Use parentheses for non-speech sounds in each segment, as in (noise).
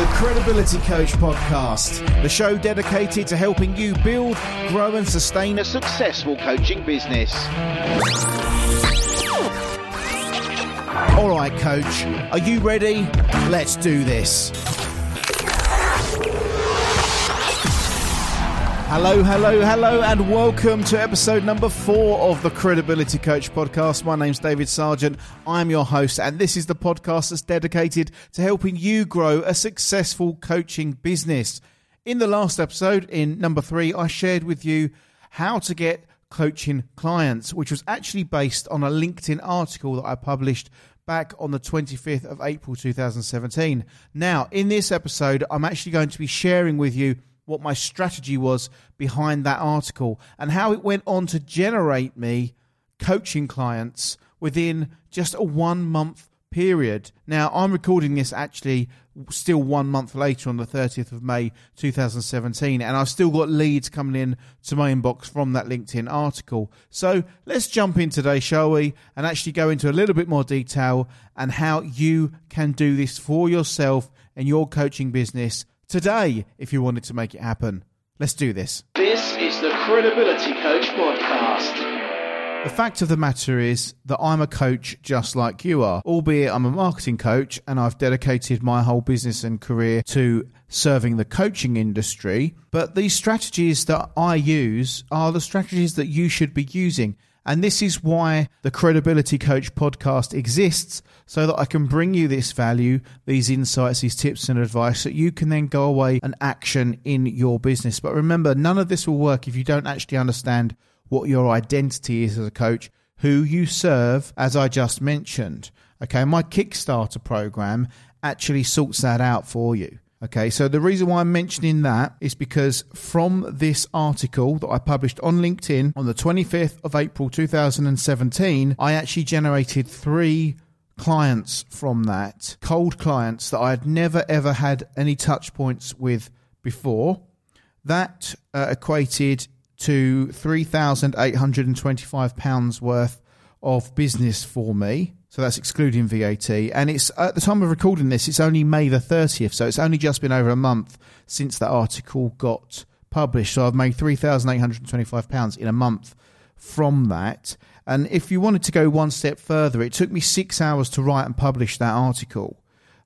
the Credibility Coach podcast, the show dedicated to helping you build, grow, and sustain a successful coaching business. All right, coach, are you ready? Let's do this. Hello, hello, hello, and welcome to episode number four of the Credibility Coach podcast. My name's David Sargent. I'm your host, and this is the podcast that's dedicated to helping you grow a successful coaching business. In the last episode, in number three, I shared with you how to get coaching clients, which was actually based on a LinkedIn article that I published back on the 25th of April 2017. Now, in this episode, I'm actually going to be sharing with you what my strategy was behind that article and how it went on to generate me coaching clients within just a one month period. Now, I'm recording this actually still one month later on the 30th of May 2017, and I've still got leads coming in to my inbox from that LinkedIn article. So let's jump in today, shall we, and actually go into a little bit more detail and how you can do this for yourself and your coaching business today if you wanted to make it happen. Let's do this. This is the Credibility Coach Podcast. The fact of the matter is that I'm a coach just like you are, albeit I'm a marketing coach and I've dedicated my whole business and career to serving the coaching industry. But these strategies that I use are the strategies that you should be using. And this is why the Credibility Coach podcast exists so that I can bring you this value, these insights, these tips and advice so that you can then go away and action in your business. But remember, none of this will work if you don't actually understand what your identity is as a coach, who you serve, as I just mentioned. Okay, my Kickstarter program actually sorts that out for you. Okay, so the reason why I'm mentioning that is because from this article that I published on LinkedIn on the 25th of April 2017, I actually generated three clients from that, cold clients that I had never ever had any touch points with before. That uh, equated to £3,825 worth of business for me. So that's excluding VAT. And it's at the time of recording this, it's only May the 30th. So it's only just been over a month since that article got published. So I've made £3,825 in a month from that. And if you wanted to go one step further, it took me six hours to write and publish that article.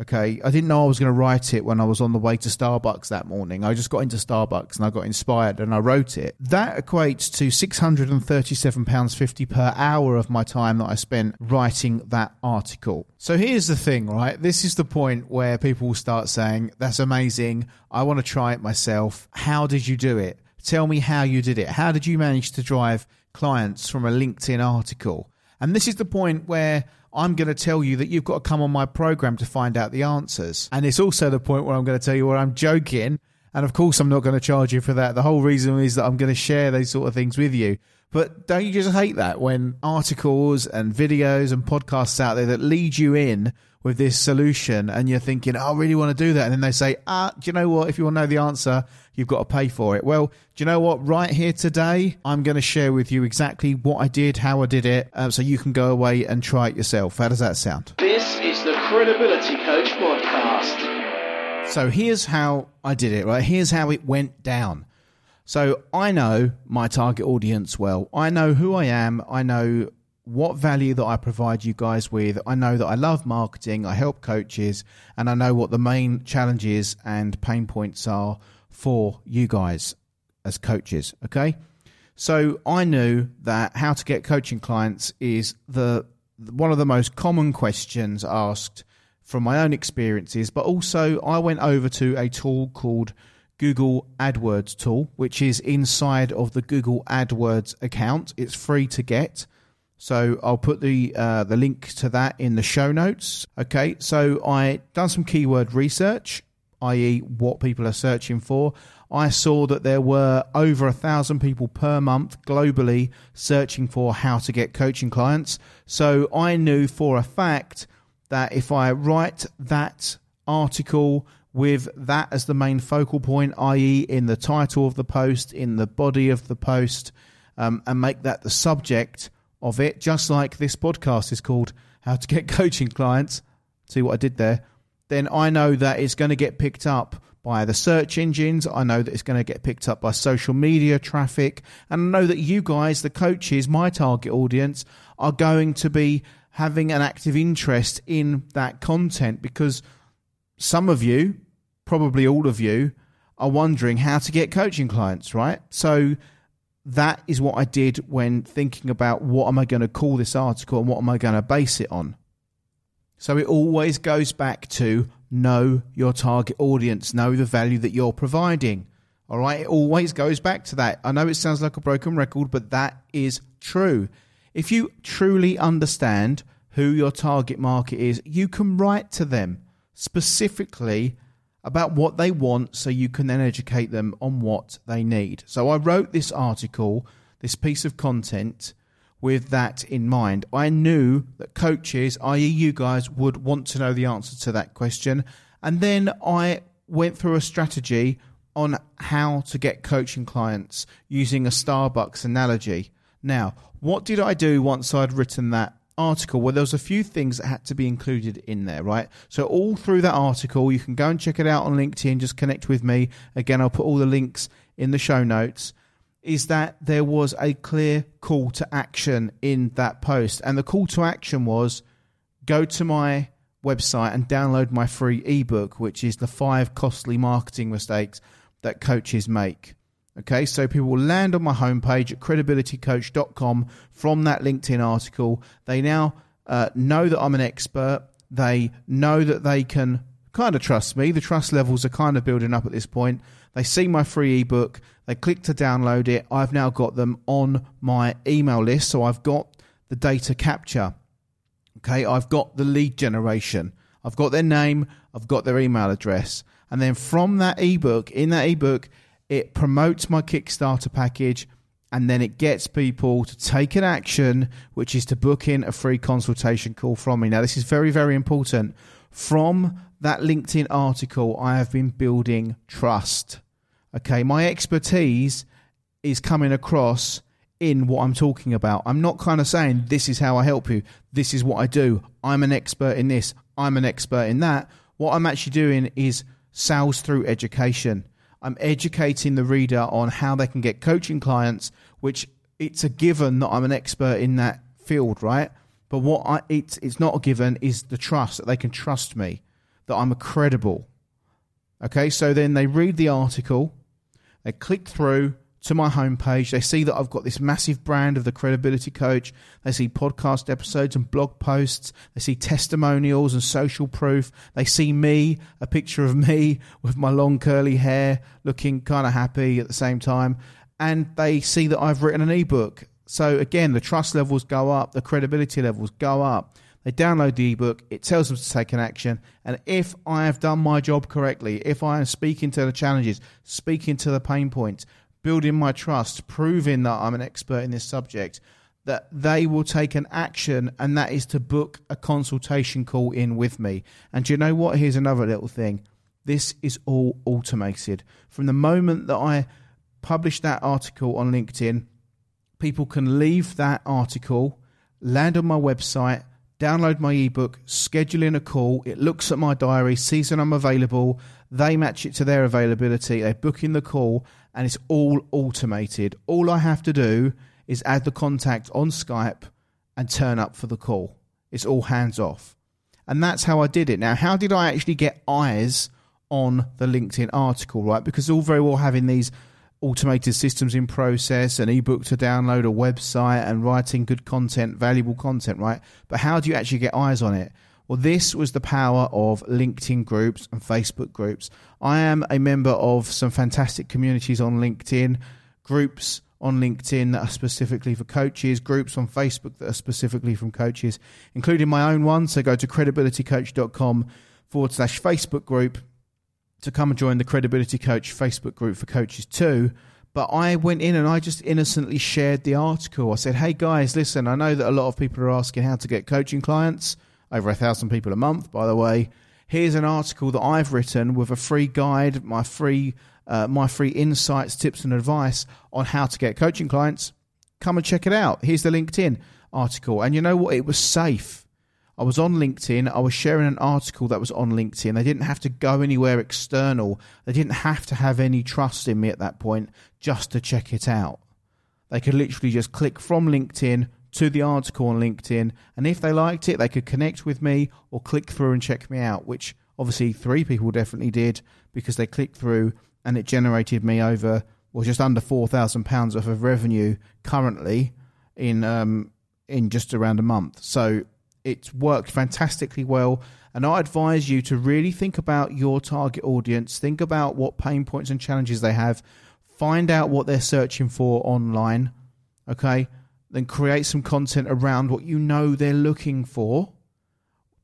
Okay, I didn't know I was going to write it when I was on the way to Starbucks that morning. I just got into Starbucks and I got inspired and I wrote it. That equates to £637.50 per hour of my time that I spent writing that article. So here's the thing, right? This is the point where people will start saying, That's amazing. I want to try it myself. How did you do it? Tell me how you did it. How did you manage to drive clients from a LinkedIn article? And this is the point where I'm going to tell you that you've got to come on my program to find out the answers. And it's also the point where I'm going to tell you where I'm joking. And of course, I'm not going to charge you for that. The whole reason is that I'm going to share those sort of things with you. But don't you just hate that when articles and videos and podcasts out there that lead you in with this solution and you're thinking, oh, I really want to do that. And then they say, ah, do you know what? If you want to know the answer, you've got to pay for it. Well, do you know what? Right here today, I'm going to share with you exactly what I did, how I did it, uh, so you can go away and try it yourself. How does that sound? This is the Credibility Coach Podcast. So here's how I did it, right? Here's how it went down. So I know my target audience well. I know who I am. I know what value that I provide you guys with. I know that I love marketing, I help coaches, and I know what the main challenges and pain points are for you guys as coaches. Okay. So I knew that how to get coaching clients is the one of the most common questions asked from my own experiences, but also I went over to a tool called Google AdWords tool, which is inside of the Google AdWords account. It's free to get. So I'll put the uh, the link to that in the show notes. Okay, so I done some keyword research, i.e., what people are searching for. I saw that there were over a thousand people per month globally searching for how to get coaching clients. So I knew for a fact that if I write that article with that as the main focal point, i.e., in the title of the post, in the body of the post, um, and make that the subject of it, just like this podcast is called How to Get (laughs) Coaching Clients. See what I did there? then I know that it's going to get picked up by the search engines. I know that it's going to get picked up by social media traffic. And I know that you guys, the coaches, my target audience, are going to be having an active interest in that content because some of you, probably all of you, are wondering how to get coaching clients, right? So that is what I did when thinking about what am I going to call this article and what am I going to base it on. So it always goes back to know your target audience, know the value that you're providing. All right, it always goes back to that. I know it sounds like a broken record, but that is true. If you truly understand who your target market is, you can write to them specifically about what they want so you can then educate them on what they need. So I wrote this article, this piece of content with that in mind. I knew that coaches, i.e., you guys, would want to know the answer to that question. And then I went through a strategy on how to get coaching clients using a Starbucks analogy. Now, what did I do once I'd written that article? where there was a few things that had to be included in there, right? So all through that article, you can go and check it out on LinkedIn. Just connect with me. Again, I'll put all the links in the show notes is that there was a clear call to action in that post. And the call to action was go to my website and download my free ebook, which is the five costly marketing mistakes that coaches make. Okay, so people will land on my homepage at credibilitycoach.com from that LinkedIn article. They now uh, know that I'm an expert. They know that they can kind of trust me. The trust levels are kind of building up at this point. They see my free ebook, they click to download it. I've now got them on my email list, so I've got the data capture. Okay, I've got the lead generation. I've got their name, I've got their email address. And then from that ebook, in that ebook, it promotes my Kickstarter package and then it gets people to take an action, which is to book in a free consultation call from me. Now, this is very, very important. From that LinkedIn article, I have been building trust. Okay, my expertise is coming across in what I'm talking about. I'm not kind of saying this is how I help you. This is what I do. I'm an expert in this. I'm an expert in that. What I'm actually doing is sales through education. I'm educating the reader on how they can get coaching clients, which it's a given that I'm an expert in that field, right? But what I, it's it's not a given is the trust that they can trust me, that I'm credible. Okay, so then they read the article, they click through to my homepage. They see that I've got this massive brand of the credibility coach. They see podcast episodes and blog posts. They see testimonials and social proof. They see me, a picture of me (laughs) with my long curly hair, looking kind of happy at the same time. And they see that I've written an ebook. So again, the trust levels go up, the credibility levels go up. They download the ebook, it tells them to take an action. And if I have done my job correctly, if I am speaking to the challenges, speaking to the pain points, building my trust, proving that I'm an expert in this subject, that they will take an action, and that is to book a consultation call in with me. And do you know what? Here's another little thing this is all automated. From the moment that I publish that article on LinkedIn, people can leave that article, land on my website, download my ebook, schedule in a call. It looks at my diary, sees that I'm available. They match it to their availability. They book in the call, and it's all automated. All I have to do is add the contact on Skype and turn up for the call. It's all hands off. And that's how I did it. Now, how did I actually get eyes on the LinkedIn article, right? Because all very well having these automated systems in process, an ebook to download, a website, and writing good content, valuable content, right? But how do you actually get eyes on it? Well, this was the power of LinkedIn groups and Facebook groups. I am a member of some fantastic communities on LinkedIn, groups on LinkedIn that are specifically for coaches, groups on Facebook that are specifically from coaches, including my own one. So go to credibilitycoach.com forward slash Facebook group to come and join the Credibility Coach Facebook group for coaches too. But I went in and I just innocently shared the article. I said, hey guys, listen, I know that a lot of people are asking how to get coaching clients, over a thousand people a month, by the way. Here's an article that I've written with a free guide, my free, uh, my free insights, tips, and advice on how to get coaching clients. Come and check it out. Here's the LinkedIn article. And you know what? It was safe. I was on LinkedIn. I was sharing an article that was on LinkedIn. They didn't have to go anywhere external. They didn't have to have any trust in me at that point just to check it out. They could literally just click from LinkedIn to the article on LinkedIn, and if they liked it, they could connect with me or click through and check me out, which obviously three people definitely did because they clicked through and it generated me over well just under four thousand pounds worth of revenue currently in um, in just around a month. So it's worked fantastically well. And I advise you to really think about your target audience, think about what pain points and challenges they have, find out what they're searching for online, okay? Then create some content around what you know they're looking for,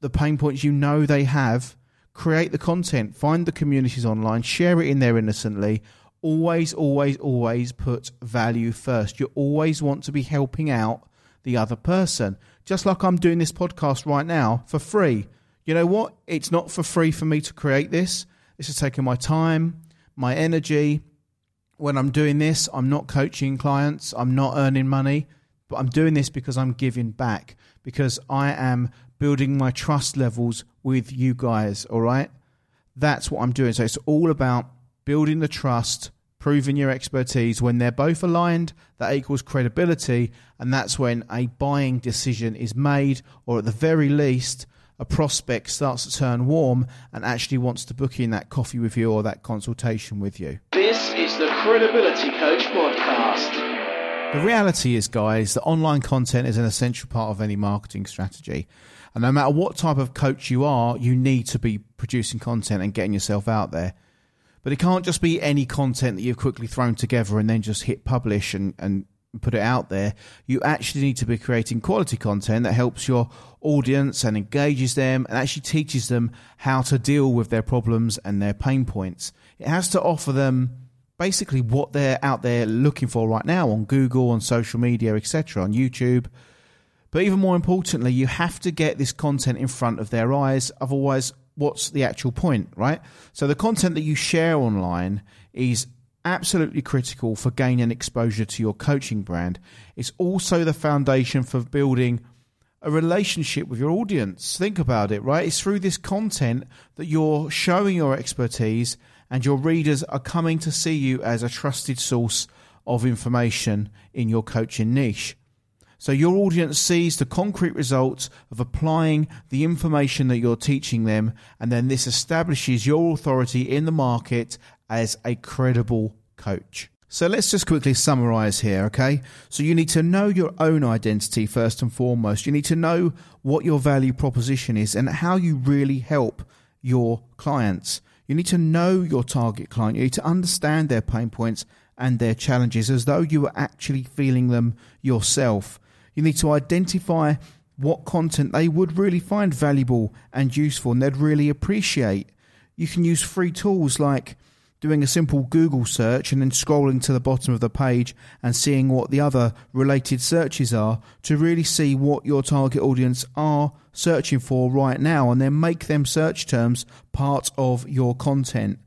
the pain points you know they have. Create the content, find the communities online, share it in there innocently. Always, always, always put value first. You always want to be helping out the other person. Just like I'm doing this podcast right now for free. You know what? It's not for free for me to create this. This is taking my time, my energy. When I'm doing this, I'm not coaching clients, I'm not earning money, but I'm doing this because I'm giving back, because I am building my trust levels with you guys, all right? That's what I'm doing. So it's all about building the trust, proving your expertise. When they're both aligned, that equals credibility, and that's when a buying decision is made, or at the very least, a prospect starts to turn warm and actually wants to book in that coffee with you or that consultation with you. This is the Credibility Coach Podcast. The reality is, guys, that online content is an essential part of any marketing strategy. And no matter what type of coach you are, you need to be producing content and getting yourself out there. But it can't just be any content that you've quickly thrown together and then just hit publish and, and put it out there. You actually need to be creating quality content that helps your audience and engages them and actually teaches them how to deal with their problems and their pain points. It has to offer them basically what they're out there looking for right now on Google, on social media, etc., on YouTube but even more importantly, you have to get this content in front of their eyes. Otherwise, what's the actual point, right? So the content that you share online is absolutely critical for gaining exposure to your coaching brand. It's also the foundation for building a relationship with your audience. Think about it, right? It's through this content that you're showing your expertise and your readers are coming to see you as a trusted source of information in your coaching niche. So your audience sees the concrete results of applying the information that you're teaching them, and then this establishes your authority in the market as a credible coach. So let's just quickly summarize here, okay? So you need to know your own identity first and foremost. You need to know what your value proposition is and how you really help your clients. You need to know your target client. You need to understand their pain points and their challenges as though you were actually feeling them yourself. You need to identify what content they would really find valuable and useful and they'd really appreciate. You can use free tools like doing a simple Google search and then scrolling to the bottom of the page and seeing what the other related searches are to really see what your target audience are searching for right now and then make them search terms part of your content.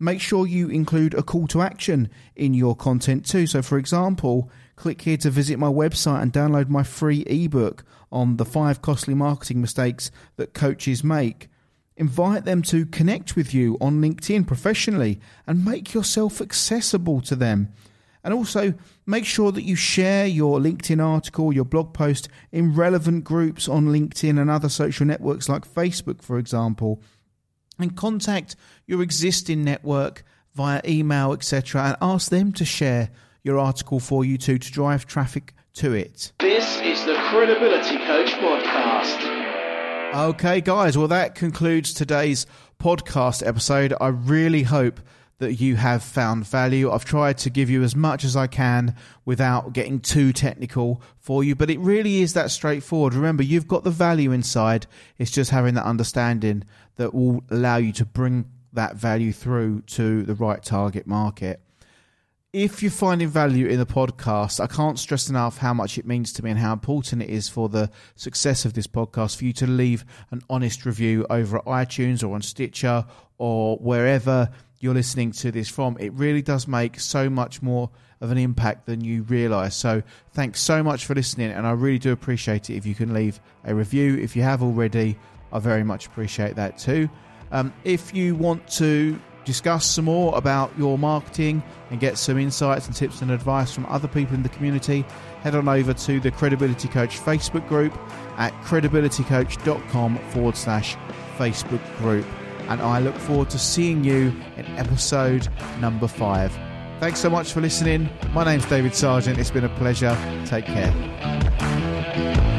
Make sure you include a call to action in your content too. So, for example, click here to visit my website and download my free ebook on the five costly marketing mistakes that coaches make. Invite them to connect with you on LinkedIn professionally and make yourself accessible to them. And also make sure that you share your LinkedIn article, your blog post in relevant groups on LinkedIn and other social networks like Facebook, for example. And contact your existing network via email, etc., and ask them to share your article for you to, to drive traffic to it. This is the Credibility Coach Podcast. Okay, guys, well, that concludes today's podcast episode. I really hope that you have found value. I've tried to give you as much as I can without getting too technical for you, but it really is that straightforward. Remember, you've got the value inside. It's just having that understanding that will allow you to bring that value through to the right target market if you're finding value in the podcast, I can't stress enough how much it means to me and how important it is for the success of this podcast for you to leave an honest review over at iTunes or on Stitcher or wherever you're listening to this from. It really does make so much more of an impact than you realize. So, thanks so much for listening, and I really do appreciate it if you can leave a review. If you have already, I very much appreciate that too. Um, if you want to discuss some more about your marketing and get some insights and tips and advice from other people in the community, head on over to the Credibility Coach Facebook group at credibilitycoach.com forward slash Facebook group. And I look forward to seeing you in episode number five. Thanks so much for listening. My name's David Sargent. It's been a pleasure. Take care.